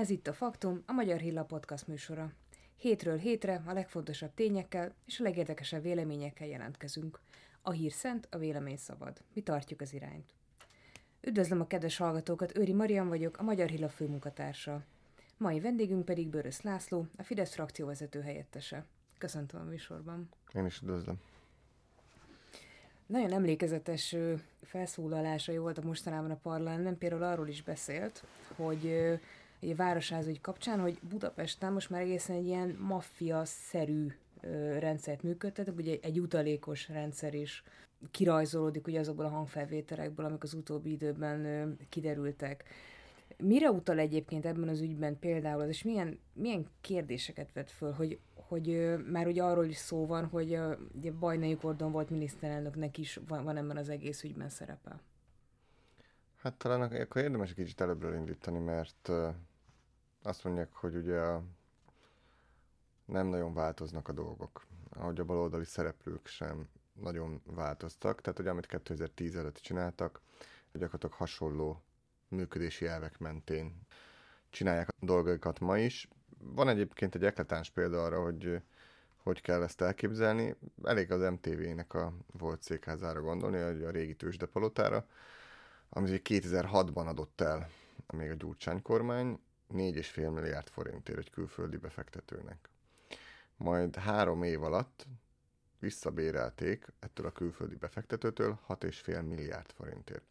Ez itt a Faktum, a Magyar Hilla Podcast műsora. Hétről hétre a legfontosabb tényekkel és a legérdekesebb véleményekkel jelentkezünk. A hír szent, a vélemény szabad. Mi tartjuk az irányt. Üdvözlöm a kedves hallgatókat, Őri Marian vagyok, a Magyar Hilla főmunkatársa. Mai vendégünk pedig Börös László, a Fidesz frakcióvezető helyettese. Köszöntöm a műsorban. Én is üdvözlöm. Nagyon emlékezetes felszólalásai voltak mostanában a parlamentben, például arról is beszélt, hogy egy városázügy kapcsán, hogy Budapesten most már egészen egy ilyen maffia-szerű rendszert működtetek, ugye egy utalékos rendszer is kirajzolódik ugye azokból a hangfelvételekből, amik az utóbbi időben kiderültek. Mire utal egyébként ebben az ügyben például az, és milyen, milyen kérdéseket vet föl, hogy, hogy már ugye arról is szó van, hogy ugye Bajnai Gordon volt miniszterelnöknek is van, van ebben az egész ügyben szerepe? Hát talán akkor érdemes egy kicsit előbbről indítani, mert azt mondják, hogy ugye nem nagyon változnak a dolgok. Ahogy a baloldali szereplők sem nagyon változtak. Tehát, hogy amit 2010 előtt csináltak, gyakorlatilag hasonló működési elvek mentén csinálják a dolgaikat ma is. Van egyébként egy eklatáns példa arra, hogy hogy kell ezt elképzelni. Elég az MTV-nek a volt székházára gondolni, hogy a régi tőzsdepalotára, ami 2006-ban adott el még a Gyurcsány kormány, 4,5 milliárd forintért egy külföldi befektetőnek. Majd három év alatt visszabérelték ettől a külföldi befektetőtől 6,5 milliárd forintért.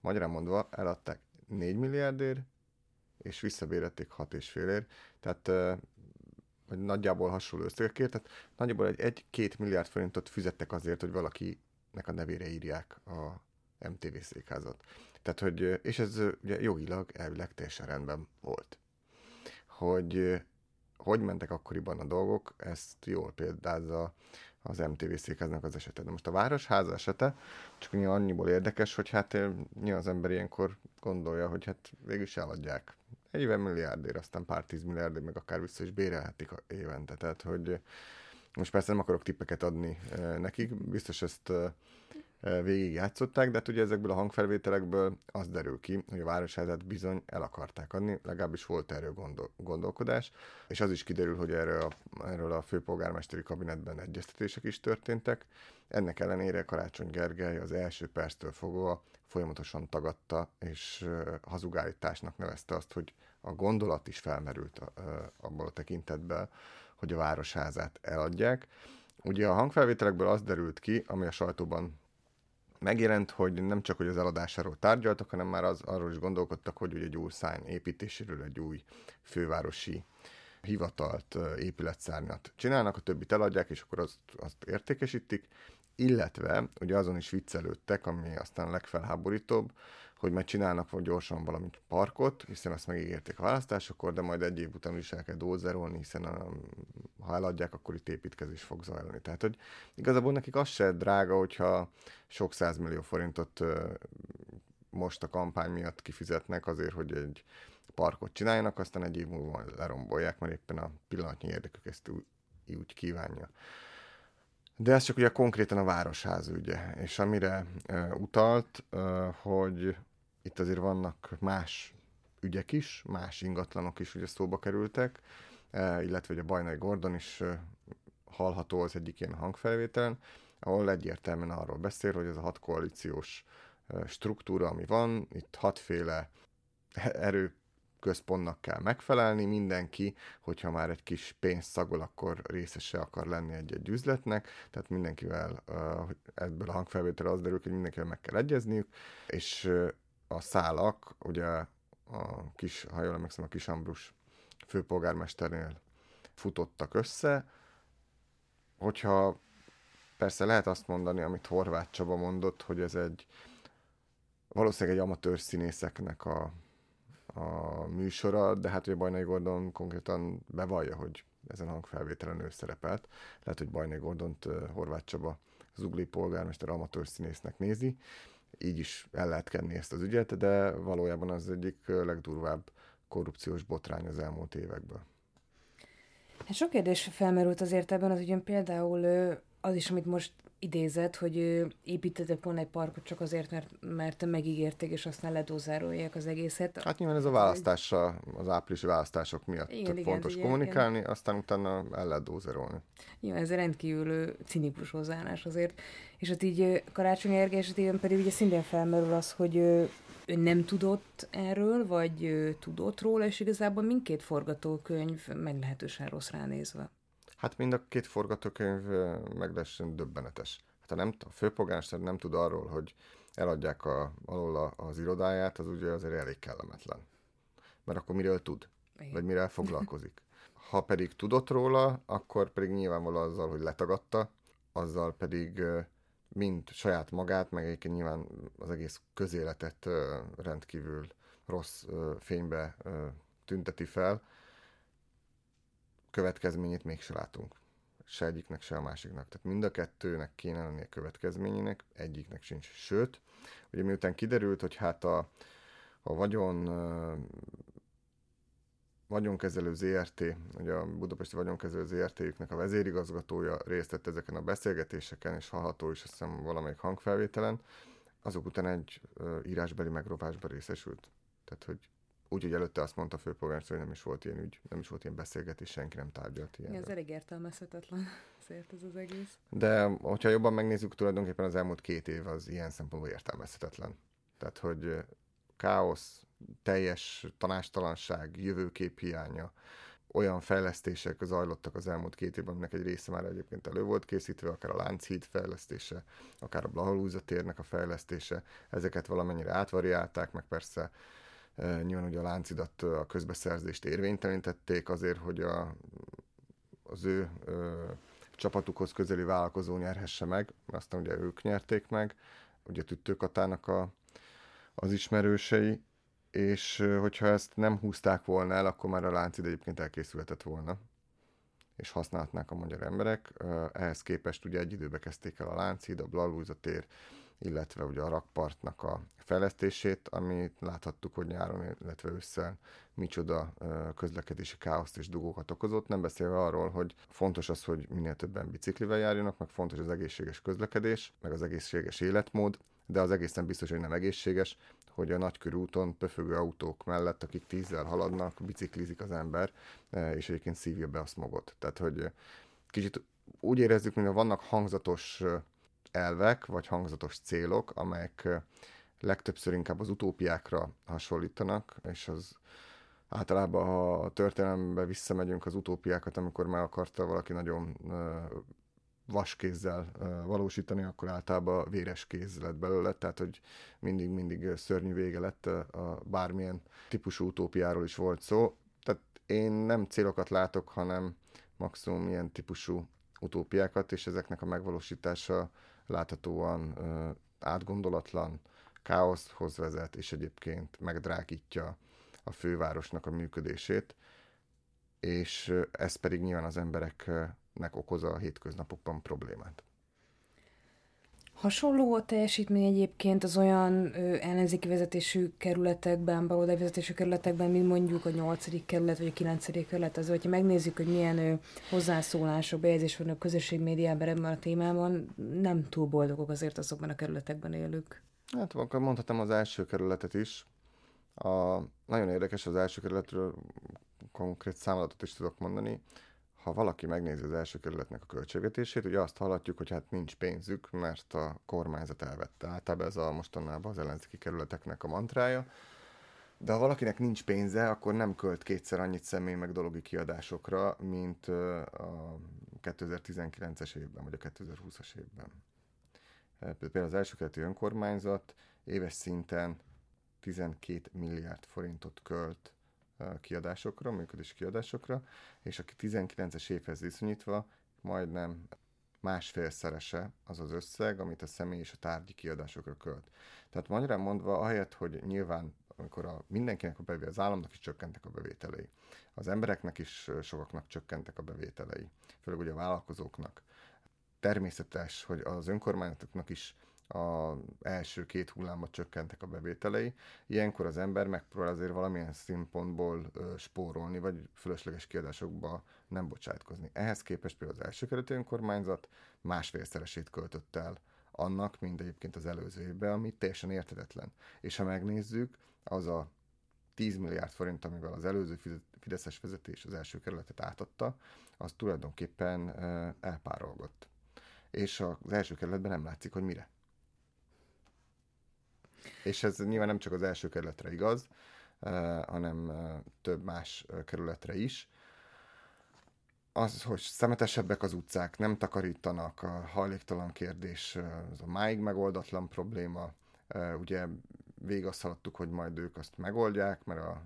Magyarán mondva eladták 4 milliárdért, és visszabérelték 6,5 ér, tehát vagy nagyjából hasonló összegekért, tehát nagyjából egy 1-2 milliárd forintot fizettek azért, hogy valakinek a nevére írják a MTV székházat. Tehát, hogy, és ez ugye jogilag elvileg teljesen rendben volt hogy hogy mentek akkoriban a dolgok, ezt jól példázza az MTV székháznak az esete. De most a Városháza esete csak annyiból érdekes, hogy hát nyilván az ember ilyenkor gondolja, hogy hát végül is eladják. 40 milliárdért, aztán pár tíz milliárdért, meg akár vissza is bérelhetik évente. Tehát, hogy most persze nem akarok tippeket adni nekik, biztos ezt végig játszották, de hát ugye ezekből a hangfelvételekből az derül ki, hogy a városházát bizony el akarták adni, legalábbis volt erről gondol- gondolkodás, és az is kiderül, hogy erről a, erről a főpolgármesteri kabinetben egyeztetések is történtek. Ennek ellenére Karácsony Gergely az első perctől fogva folyamatosan tagadta, és hazugállításnak nevezte azt, hogy a gondolat is felmerült abból a tekintetben, hogy a városházát eladják. Ugye a hangfelvételekből az derült ki, ami a sajtóban megjelent, hogy nem csak hogy az eladásáról tárgyaltak, hanem már az, arról is gondolkodtak, hogy egy új szány építéséről egy új fővárosi hivatalt, épületszárnyat csinálnak, a többit eladják, és akkor azt, azt értékesítik, illetve ugye azon is viccelődtek, ami aztán legfelháborítóbb, hogy majd csinálnak vagy gyorsan valami parkot, hiszen azt megígérték a választásokor, de majd egy év után is el kell dózerolni, hiszen a, ha eladják, akkor itt építkezés fog zajlani. Tehát, hogy igazából nekik az se drága, hogyha sok százmillió forintot most a kampány miatt kifizetnek azért, hogy egy parkot csináljanak, aztán egy év múlva lerombolják, mert éppen a pillanatnyi érdekük ezt úgy, úgy kívánja. De ez csak ugye konkrétan a városház ügye, és amire uh, utalt, uh, hogy itt azért vannak más ügyek is, más ingatlanok is ugye szóba kerültek, uh, illetve ugye a Bajnai Gordon is uh, hallható az egyik ilyen hangfelvételen, ahol egyértelműen arról beszél, hogy ez a hat koalíciós uh, struktúra, ami van, itt hatféle erő központnak kell megfelelni, mindenki, hogyha már egy kis pénzt szagol, akkor részese akar lenni egy-egy üzletnek, tehát mindenkivel ebből a hangfelvétel az derül, hogy mindenkivel meg kell egyezniük, és a szálak, ugye a kis, ha jól emlékszem, a kis Ambrus főpolgármesternél futottak össze, hogyha persze lehet azt mondani, amit Horváth Csaba mondott, hogy ez egy valószínűleg egy amatőr színészeknek a a műsora, de hát ugye Bajnai Gordon konkrétan bevallja, hogy ezen a hangfelvételen ő szerepelt. Lehet, hogy Bajnai Gordont Horváth Csaba Zugli polgármester amatőr színésznek nézi, így is el lehet kenni ezt az ügyet, de valójában az egyik legdurvább korrupciós botrány az elmúlt évekből. Hát sok kérdés felmerült azért ebben az ügyön, például az is, amit most idézet, hogy építettek volna egy parkot csak azért, mert, mert megígérték, és aztán ledózárolják az egészet. Hát nyilván ez a választásra, az áprilisi választások miatt igen, fontos igen, kommunikálni, igen. aztán utána el lehet dózerolni. Jó, ez rendkívül cinikus hozzáállás azért. És hát így Karácsony Erge esetében pedig ugye szintén felmerül az, hogy ő nem tudott erről, vagy tudott róla, és igazából mindkét forgatókönyv meglehetősen rossz ránézve. Hát mind a két forgatókönyv meglehetősen döbbenetes. Hát ha nem, a főpolgármester nem tud arról, hogy eladják a, alól az irodáját, az ugye azért elég kellemetlen. Mert akkor miről tud? Igen. Vagy miről foglalkozik? Ha pedig tudott róla, akkor pedig nyilvánvaló azzal, hogy letagadta, azzal pedig mind saját magát, meg egyébként nyilván az egész közéletet rendkívül rossz fénybe tünteti fel, következményét mégse látunk. Se egyiknek, se a másiknak. Tehát mind a kettőnek kéne lennie következményének, egyiknek sincs. Sőt, ugye miután kiderült, hogy hát a, a vagyon vagyonkezelő ZRT, ugye a Budapesti Vagyonkezelő ZRT-jüknek a vezérigazgatója részt vett ezeken a beszélgetéseken, és hallható is azt hiszem valamelyik hangfelvételen, azok után egy írásbeli megrovásba részesült. Tehát, hogy úgy, hogy előtte azt mondta a főpolgármester, hogy nem is volt ilyen ügy, nem is volt ilyen beszélgetés, senki nem tárgyalt ilyen. Ez elég értelmezhetetlen, azért ez az egész. De hogyha jobban megnézzük, tulajdonképpen az elmúlt két év az ilyen szempontból értelmezhetetlen. Tehát, hogy káosz, teljes tanástalanság, jövőkép hiánya, olyan fejlesztések zajlottak az elmúlt két évben, aminek egy része már egyébként elő volt készítve, akár a Lánchíd fejlesztése, akár a Blahalúza térnek a fejlesztése, ezeket valamennyire átvariálták, meg persze nyilván ugye a Láncidat a közbeszerzést érvénytelenítették azért, hogy a, az ő e, csapatukhoz közeli vállalkozó nyerhesse meg, aztán ugye ők nyerték meg, ugye Tüttőkatának a, az ismerősei, és hogyha ezt nem húzták volna el, akkor már a láncid egyébként elkészülhetett volna, és használhatnák a magyar emberek. Ehhez képest ugye egy időbe kezdték el a láncid, a Blalúza tér, illetve ugye a rakpartnak a fejlesztését, amit láthattuk, hogy nyáron, illetve ősszel micsoda közlekedési káoszt és dugókat okozott, nem beszélve arról, hogy fontos az, hogy minél többen biciklivel járjanak, meg fontos az egészséges közlekedés, meg az egészséges életmód, de az egészen biztos, hogy nem egészséges, hogy a nagykörúton pöfögő autók mellett, akik tízzel haladnak, biciklizik az ember, és egyébként szívja be a smogot. Tehát, hogy kicsit úgy érezzük, mintha vannak hangzatos elvek, vagy hangzatos célok, amelyek legtöbbször inkább az utópiákra hasonlítanak, és az általában, ha a történelembe visszamegyünk az utópiákat, amikor meg akarta valaki nagyon vaskézzel valósítani, akkor általában véres kéz lett belőle, tehát hogy mindig-mindig szörnyű vége lett, a bármilyen típusú utópiáról is volt szó. Tehát én nem célokat látok, hanem maximum ilyen típusú utópiákat, és ezeknek a megvalósítása láthatóan átgondolatlan, káoszhoz vezet, és egyébként megdrágítja a fővárosnak a működését, és ez pedig nyilván az emberek nek okoz a hétköznapokban problémát. Hasonló a teljesítmény egyébként az olyan ö, ellenzéki vezetésű kerületekben, baloldali vezetésű kerületekben, mint mondjuk a 8. kerület vagy a 9. kerület. Az, hogyha megnézzük, hogy milyen ö, hozzászólások, bejegyzés van a közösség médiában ebben a témában, nem túl boldogok azért azokban a kerületekben élők. Hát akkor mondhatom az első kerületet is. A, nagyon érdekes az első kerületről konkrét számolatot is tudok mondani ha valaki megnézi az első kerületnek a költségvetését, ugye azt hallhatjuk, hogy hát nincs pénzük, mert a kormányzat elvette. Általában ez a mostanában az ellenzéki kerületeknek a mantrája. De ha valakinek nincs pénze, akkor nem költ kétszer annyit személy meg dologi kiadásokra, mint a 2019-es évben, vagy a 2020-as évben. Például az első kerületi önkormányzat éves szinten 12 milliárd forintot költ kiadásokra, működési kiadásokra, és aki 19-es évhez viszonyítva majdnem másfélszerese az az összeg, amit a személy és a tárgyi kiadásokra költ. Tehát magyarán mondva, ahelyett, hogy nyilván amikor a, mindenkinek a bevételei, az államnak is csökkentek a bevételei, az embereknek is sokaknak csökkentek a bevételei, főleg ugye a vállalkozóknak. Természetes, hogy az önkormányzatoknak is a első két hullámban csökkentek a bevételei. Ilyenkor az ember megpróbál azért valamilyen szempontból spórolni, vagy fölösleges kiadásokba nem bocsátkozni. Ehhez képest például az első kerületi önkormányzat másfélszeresét költött el annak, mint egyébként az előző évben, ami teljesen értetetlen. És ha megnézzük, az a 10 milliárd forint, amivel az előző Fideszes vezetés az első kerületet átadta, az tulajdonképpen elpárolgott. És az első kerületben nem látszik, hogy mire. És ez nyilván nem csak az első kerületre igaz, hanem több más kerületre is. Az, hogy szemetesebbek az utcák, nem takarítanak, a hajléktalan kérdés, az a máig megoldatlan probléma. Ugye végig azt hallottuk, hogy majd ők azt megoldják, mert a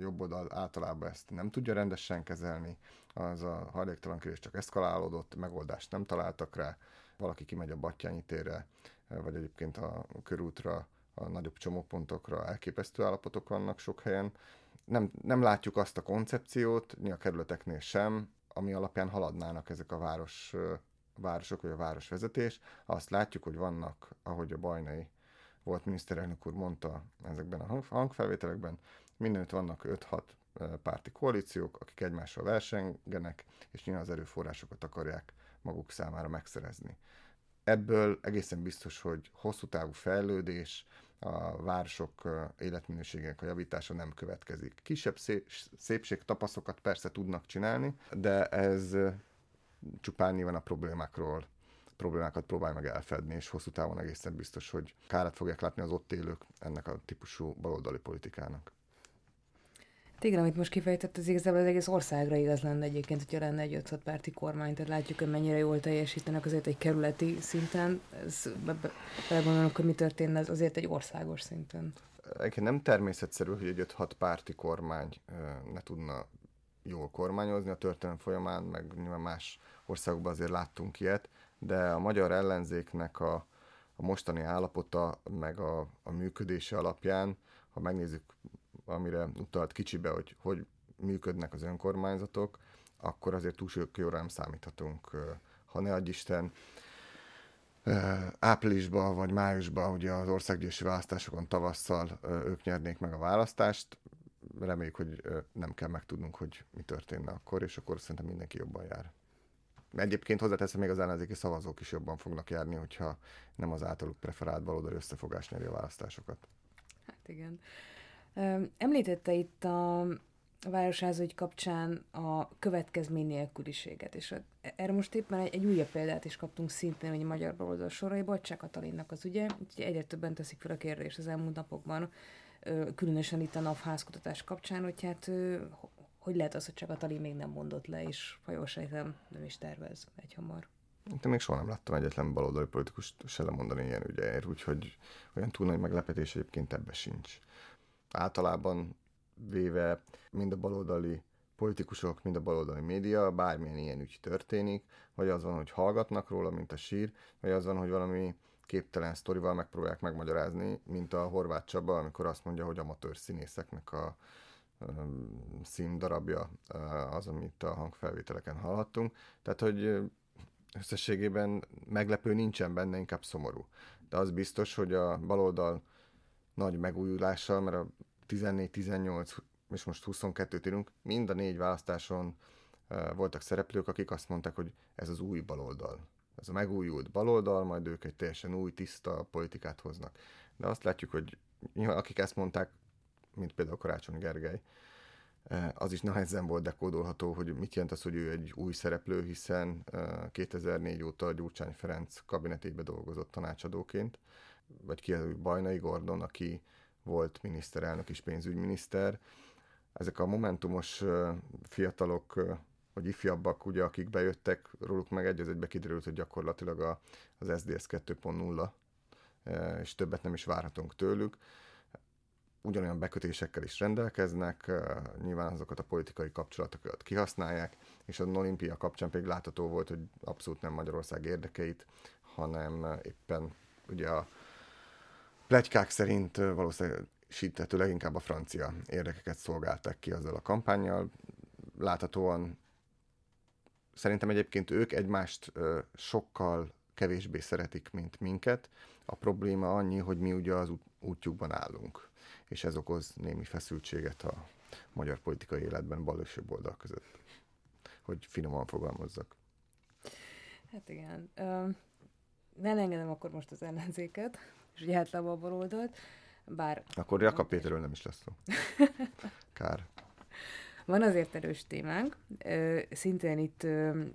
jobb oldal általában ezt nem tudja rendesen kezelni, az a hajléktalan kérdés csak eszkalálódott, megoldást nem találtak rá, valaki kimegy a Battyányi térre, vagy egyébként a körútra, a nagyobb csomópontokra elképesztő állapotok vannak sok helyen. Nem, nem látjuk azt a koncepciót, mi a kerületeknél sem, ami alapján haladnának ezek a város, városok vagy a városvezetés. Azt látjuk, hogy vannak, ahogy a bajnai volt miniszterelnök úr mondta ezekben a hangfelvételekben, mindenütt vannak 5-6 párti koalíciók, akik egymással versengenek, és nyilván az erőforrásokat akarják maguk számára megszerezni. Ebből egészen biztos, hogy hosszú távú fejlődés, a városok életminőségének a javítása nem következik. Kisebb szépség tapaszokat persze tudnak csinálni, de ez csupán nyilván a problémákról problémákat próbálj meg elfedni, és hosszú távon egészen biztos, hogy kárat fogják látni az ott élők ennek a típusú baloldali politikának. Igen, amit most kifejtett, az igazából az egész országra igaz lenne egyébként, hogyha lenne egy 5 párti kormány, tehát látjuk, hogy mennyire jól teljesítenek azért egy kerületi szinten, ez, belegondolunk, hogy mi történne az azért egy országos szinten. Egyébként nem természetszerű, hogy egy 5-6 párti kormány ne tudna jól kormányozni a történelem folyamán, meg nyilván más országokban azért láttunk ilyet, de a magyar ellenzéknek a, a mostani állapota, meg a, a működése alapján, ha megnézzük, amire utalt kicsibe, hogy hogy működnek az önkormányzatok, akkor azért túl sok jóra nem számíthatunk. Ha ne adj Isten, áprilisban vagy májusban ugye az országgyűlési választásokon tavasszal ők nyernék meg a választást, reméljük, hogy nem kell megtudnunk, hogy mi történne akkor, és akkor szerintem mindenki jobban jár. Egyébként hozzáteszem, még az ellenzéki szavazók is jobban fognak járni, hogyha nem az általuk preferált baloldali összefogás nyeri a választásokat. Hát igen. Említette itt a városházügy kapcsán a következmény nélküliséget, és erre most éppen egy, egy újabb példát is kaptunk szintén, hogy a magyar baloldal soraiból, Cseh Katalinnak az ügye, úgyhogy egyre többen teszik fel a kérdést az elmúlt napokban, különösen itt a NAV házkutatás kapcsán, hogy hát hogy lehet az, hogy csak a Tali még nem mondott le, és sejtem nem is tervez egy hamar. Én még soha nem láttam egyetlen baloldali politikust se lemondani ilyen ügyeért, úgyhogy olyan túl nagy meglepetés egyébként ebbe sincs. Általában véve mind a baloldali politikusok, mind a baloldali média, bármilyen ilyen ügy történik, vagy az van, hogy hallgatnak róla, mint a sír, vagy az van, hogy valami képtelen sztorival megpróbálják megmagyarázni, mint a Horváth Csaba, amikor azt mondja, hogy amatőr színészeknek a színdarabja az, amit a hangfelvételeken hallhattunk. Tehát, hogy összességében meglepő nincsen benne, inkább szomorú. De az biztos, hogy a baloldal nagy megújulással, mert a 14-18 és most 22-t írunk, mind a négy választáson voltak szereplők, akik azt mondták, hogy ez az új baloldal. Ez a megújult baloldal, majd ők egy teljesen új, tiszta politikát hoznak. De azt látjuk, hogy akik ezt mondták, mint például Karácsony Gergely, az is nehezen volt dekódolható, hogy mit jelent az, hogy ő egy új szereplő, hiszen 2004 e, óta Gyurcsány Ferenc kabinetébe dolgozott tanácsadóként, vagy ki Bajnai Gordon, aki volt miniszterelnök és pénzügyminiszter. Ezek a momentumos fiatalok, vagy ifjabbak, ugye, akik bejöttek, róluk meg egy az egybe kiderült, hogy gyakorlatilag a, az SDS 2.0, és többet nem is várhatunk tőlük ugyanolyan bekötésekkel is rendelkeznek, nyilván azokat a politikai kapcsolatokat kihasználják, és az olimpia kapcsán pedig látható volt, hogy abszolút nem Magyarország érdekeit, hanem éppen ugye a plegykák szerint valószínűleg síthető leginkább a francia érdekeket szolgálták ki azzal a kampányjal. Láthatóan szerintem egyébként ők egymást sokkal kevésbé szeretik, mint minket. A probléma annyi, hogy mi ugye az útjukban állunk, és ez okoz némi feszültséget a magyar politikai életben bal és jobb oldal között, hogy finoman fogalmazzak. Hát igen. Uh, elengedem akkor most az ellenzéket, és ugye általában a bár... Akkor Jakab Péterről nem is lesz szó. Kár. Van azért erős témánk, szintén itt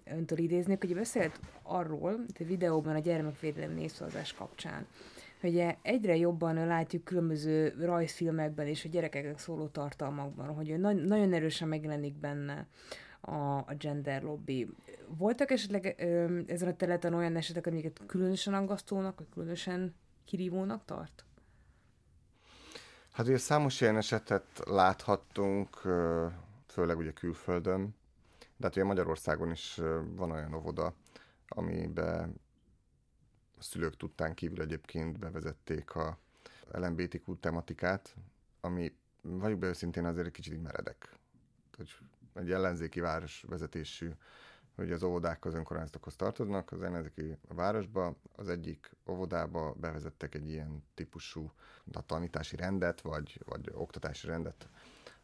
öntől idéznék, hogy beszélt arról, a videóban a gyermekvédelem névszavazás kapcsán, hogy egyre jobban látjuk különböző rajzfilmekben és a gyerekeknek szóló tartalmakban, hogy nagyon erősen megjelenik benne a, a gender lobby. Voltak esetleg ö, ezen a területen olyan esetek, amiket különösen aggasztónak, vagy különösen kirívónak tart? Hát ugye számos ilyen esetet láthattunk, főleg ugye külföldön, de hát ugye Magyarországon is van olyan óvoda, amiben a szülők tudtán kívül egyébként bevezették a LMBTQ tematikát, ami vagyok be őszintén azért egy kicsit meredek. Hogy egy ellenzéki város vezetésű, hogy az óvodák az önkormányzatokhoz tartoznak, az ellenzéki városba, az egyik óvodába bevezettek egy ilyen típusú tanítási rendet, vagy, vagy oktatási rendet,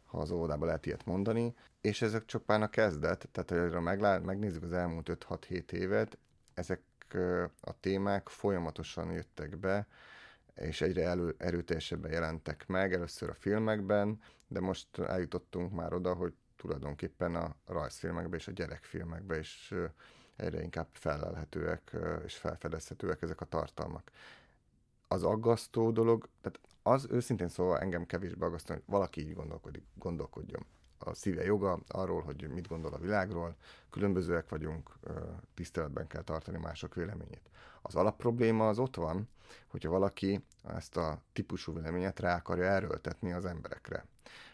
ha az óvodában lehet ilyet mondani, és ezek csupán a kezdet, tehát ha meglá- megnézzük az elmúlt 5-6-7 évet, ezek a témák folyamatosan jöttek be, és egyre elő, erőteljesebben jelentek meg, először a filmekben, de most eljutottunk már oda, hogy tulajdonképpen a rajzfilmekbe és a gyerekfilmekbe is egyre inkább felelhetőek és felfedezhetőek ezek a tartalmak. Az aggasztó dolog, tehát az őszintén szóval engem kevésbé aggasztó, hogy valaki így gondolkodik, gondolkodjon. A szíve joga arról, hogy mit gondol a világról, különbözőek vagyunk, tiszteletben kell tartani mások véleményét. Az alapprobléma az ott van, hogyha valaki ezt a típusú véleményet rá akarja erőltetni az emberekre.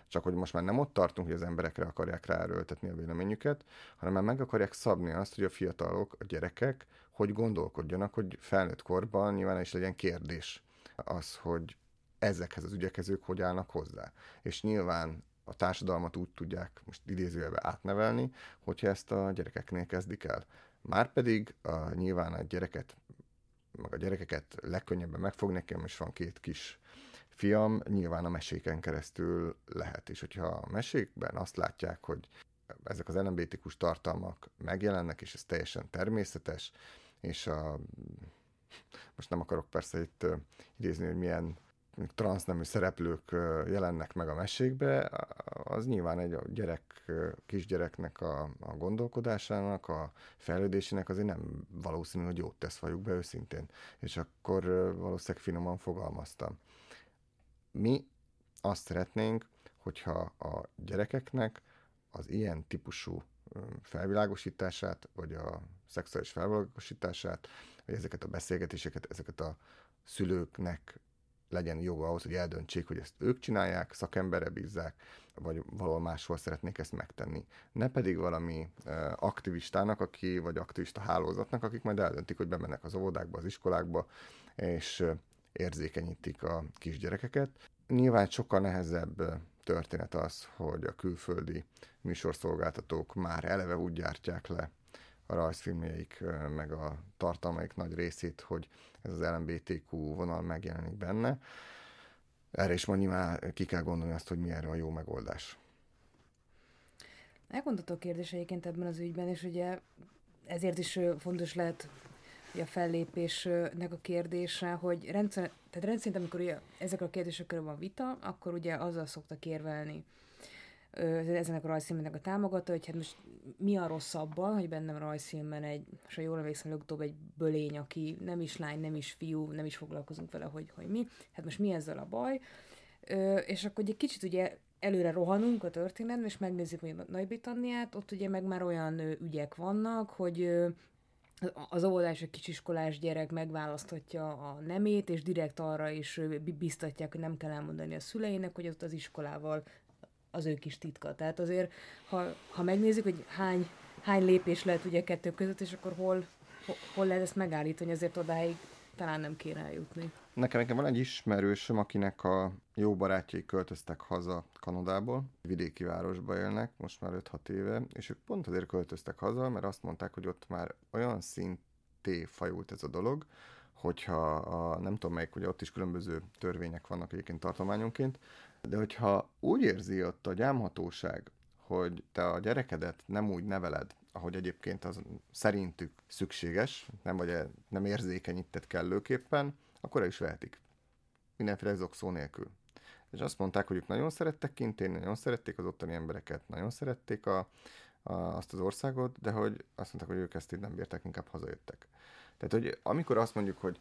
Csak hogy most már nem ott tartunk, hogy az emberekre akarják ráerőltetni a véleményüket, hanem már meg akarják szabni azt, hogy a fiatalok, a gyerekek hogy gondolkodjanak, hogy felnőtt korban nyilván is legyen kérdés az, hogy ezekhez az ügyekhez ők hogy állnak hozzá. És nyilván a társadalmat úgy tudják most idézőjelbe átnevelni, hogyha ezt a gyerekeknél kezdik el. Márpedig a, nyilván a gyereket, meg a gyerekeket legkönnyebben megfogni, nekem is van két kis fiam, nyilván a meséken keresztül lehet. És hogyha a mesékben azt látják, hogy ezek az LMBTQ tartalmak megjelennek, és ez teljesen természetes, és a, most nem akarok persze itt idézni, hogy milyen transznemű szereplők jelennek meg a mesékbe, az nyilván egy gyerek, kisgyereknek a, a gondolkodásának, a fejlődésének azért nem valószínű, hogy jót tesz, valljuk be őszintén. És akkor valószínűleg finoman fogalmaztam. Mi azt szeretnénk, hogyha a gyerekeknek az ilyen típusú felvilágosítását, vagy a szexuális felvilágosítását, vagy ezeket a beszélgetéseket, ezeket a szülőknek legyen joga ahhoz, hogy eldöntsék, hogy ezt ők csinálják, szakembere bízzák, vagy valahol máshol szeretnék ezt megtenni. Ne pedig valami aktivistának, aki, vagy aktivista hálózatnak, akik majd eldöntik, hogy bemennek az óvodákba, az iskolákba, és érzékenyítik a kisgyerekeket. Nyilván sokkal nehezebb történet az, hogy a külföldi műsorszolgáltatók már eleve úgy gyártják le a rajzfilmjeik, meg a tartalmaik nagy részét, hogy ez az LMBTQ vonal megjelenik benne. Erre is mondjuk már ki kell gondolni azt, hogy mi erre a jó megoldás. Elgondoltok kérdés egyébként ebben az ügyben, és ugye ezért is fontos lehet a fellépésnek a kérdése, hogy rendszer, tehát rendszerint, amikor ugye ezek a kérdésekről van vita, akkor ugye azzal szoktak érvelni ezenek a rajzfilmnek a támogató, hogy hát most mi a rossz abban, hogy bennem rajzfilmben egy, és ha jól emlékszem, legutóbb egy bölény, aki nem is lány, nem is fiú, nem is foglalkozunk vele, hogy, hogy mi, hát most mi ezzel a baj, és akkor egy kicsit ugye előre rohanunk a történetben, és megnézzük hogy Nagy-Britanniát, ott ugye meg már olyan ügyek vannak, hogy az óvodás, a kisiskolás gyerek megválaszthatja a nemét, és direkt arra is biztatják, hogy nem kell elmondani a szüleinek, hogy ott az iskolával az ő kis titka. Tehát azért, ha, ha megnézzük, hogy hány, hány lépés lehet ugye kettő között, és akkor hol, hol lehet ezt megállítani, azért odáig talán nem kéne eljutni. Nekem, nekem van egy ismerősöm, akinek a jó barátjai költöztek haza Kanadából, vidéki városba élnek, most már 5-6 éve, és ők pont azért költöztek haza, mert azt mondták, hogy ott már olyan szint ketté fajult ez a dolog, hogyha a, nem tudom melyik, ugye ott is különböző törvények vannak egyébként tartományonként, de hogyha úgy érzi ott a gyámhatóság, hogy te a gyerekedet nem úgy neveled, ahogy egyébként az szerintük szükséges, nem, vagy nem érzékenyített kellőképpen, akkor el is vehetik. Mindenféle zokszó nélkül. És azt mondták, hogy ők nagyon szerettek kint élni, nagyon szerették az ottani embereket, nagyon szerették a, a, azt az országot, de hogy azt mondták, hogy ők ezt így nem bírták, inkább hazajöttek. Tehát, hogy amikor azt mondjuk, hogy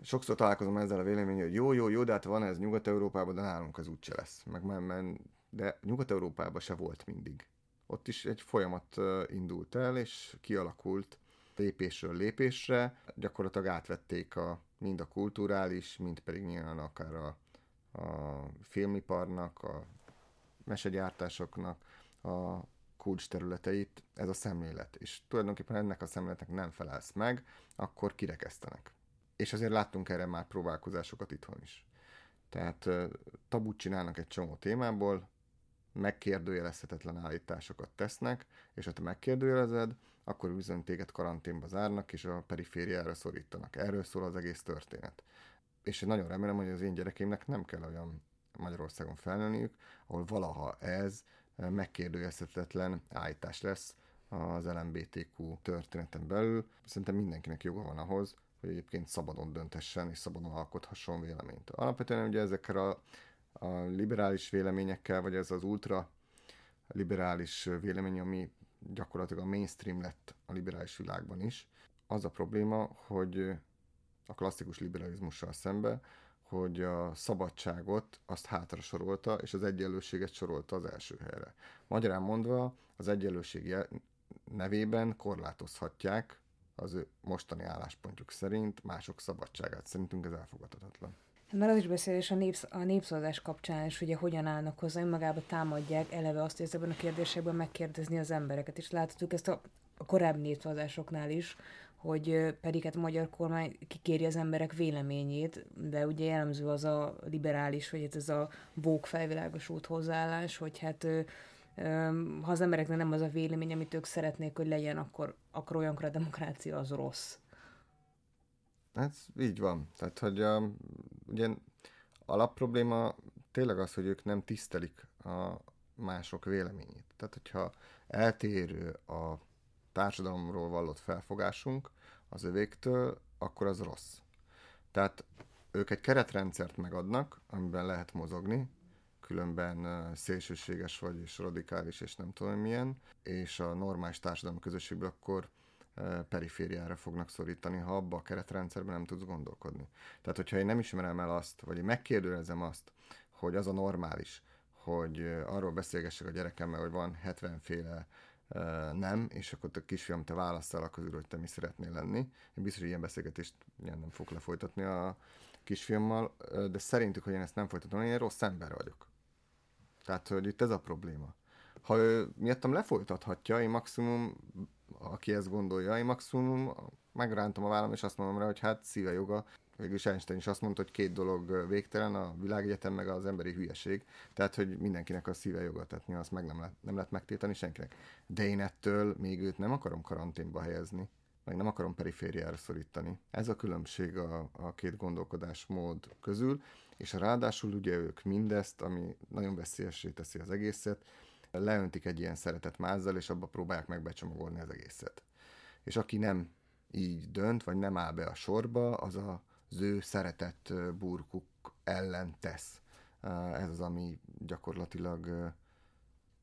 sokszor találkozom ezzel a véleménye, hogy jó, jó, jó, de hát van ez Nyugat-Európában, de nálunk az úgyse lesz. Meg, meg, de Nyugat-Európában se volt mindig. Ott is egy folyamat indult el, és kialakult lépésről lépésre. Gyakorlatilag átvették a, mind a kulturális, mind pedig nyilván akár a, a filmiparnak, a mesegyártásoknak a kulcs területeit ez a szemlélet. És tulajdonképpen ennek a szemléletnek nem felelsz meg, akkor kirekesztenek. És azért láttunk erre már próbálkozásokat itthon is. Tehát tabut csinálnak egy csomó témából, megkérdőjelezhetetlen állításokat tesznek, és ha te megkérdőjelezed, akkor bizony téged karanténba zárnak, és a perifériára szorítanak. Erről szól az egész történet. És én nagyon remélem, hogy az én gyerekeimnek nem kell olyan Magyarországon felnőniük, ahol valaha ez megkérdőjelezhetetlen állítás lesz az LMBTQ történeten belül. Szerintem mindenkinek joga van ahhoz, hogy egyébként szabadon döntessen és szabadon alkothasson véleményt. Alapvetően ugye ezekkel a, a liberális véleményekkel, vagy ez az ultra liberális vélemény, ami gyakorlatilag a mainstream lett a liberális világban is, az a probléma, hogy a klasszikus liberalizmussal szembe, hogy a szabadságot azt hátra sorolta, és az egyenlőséget sorolta az első helyre. Magyarán mondva, az egyenlőség nevében korlátozhatják az ő mostani álláspontjuk szerint mások szabadságát. Szerintünk ez elfogadhatatlan. Mert az is beszélés a, népsz, a népszavazás kapcsán is, ugye hogyan állnak hozzá, önmagába támadják eleve azt, hogy ezekben a kérdésekben megkérdezni az embereket. És láthatjuk ezt a, a korábbi népszavazásoknál is, hogy pedig hát a magyar kormány kikéri az emberek véleményét, de ugye jellemző az a liberális, vagy ez a bók felvilágosult hozzáállás, hogy hát ha az embereknek nem az a vélemény, amit ők szeretnék, hogy legyen, akkor, akkor olyankor a demokrácia az rossz. Hát így van. Tehát, hogy a, ugye alapprobléma tényleg az, hogy ők nem tisztelik a mások véleményét. Tehát, hogyha eltérő a társadalomról vallott felfogásunk az övéktől, akkor az rossz. Tehát ők egy keretrendszert megadnak, amiben lehet mozogni, különben szélsőséges vagy, és radikális, és nem tudom milyen, és a normális társadalmi közösségből akkor perifériára fognak szorítani, ha abba a keretrendszerben nem tudsz gondolkodni. Tehát, hogyha én nem ismerem el azt, vagy én megkérdőjelezem azt, hogy az a normális, hogy arról beszélgessek a gyerekemmel, hogy van 70 féle nem, és akkor a kisfiam, te válaszol a közül, hogy te mi szeretnél lenni. Én biztos, hogy ilyen beszélgetést ilyen nem fog lefolytatni a kisfiammal, de szerintük, hogy én ezt nem folytatom, én rossz ember vagyok. Tehát, hogy itt ez a probléma. Ha ő miattam lefolytathatja, én maximum, aki ezt gondolja, én maximum megrántom a vállam, és azt mondom rá, hogy hát szíve joga, végülis Einstein is azt mondta, hogy két dolog végtelen, a világegyetem meg az emberi hülyeség. Tehát, hogy mindenkinek a szíve joga, tehát mi azt meg nem lehet, nem lehet megtiltani senkinek. De én ettől még őt nem akarom karanténba helyezni, meg nem akarom perifériára szorítani. Ez a különbség a, a két gondolkodásmód közül, és ráadásul ugye ők mindezt, ami nagyon veszélyessé teszi az egészet, leöntik egy ilyen szeretet mázzal, és abba próbálják megbecsomagolni az egészet. És aki nem így dönt, vagy nem áll be a sorba, az a az ő szeretett burkuk ellen tesz. Ez az, ami gyakorlatilag,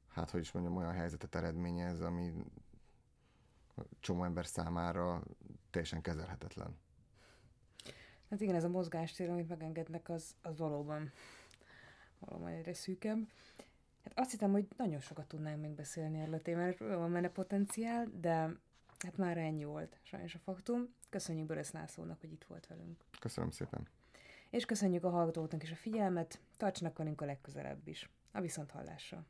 hát hogy is mondjam, olyan helyzetet eredményez, ami csomó ember számára teljesen kezelhetetlen. Hát igen, ez a mozgástér, amit megengednek, az, az valóban, valóban egyre szűkebb. Hát azt hiszem, hogy nagyon sokat tudnánk még beszélni erről a témáról, van benne potenciál, de Hát már ennyi volt, sajnos a faktum. Köszönjük Börös Lászlónak, hogy itt volt velünk. Köszönöm szépen. És köszönjük a hallgatóknak is a figyelmet, tartsanak velünk a legközelebb is. A viszont hallásra.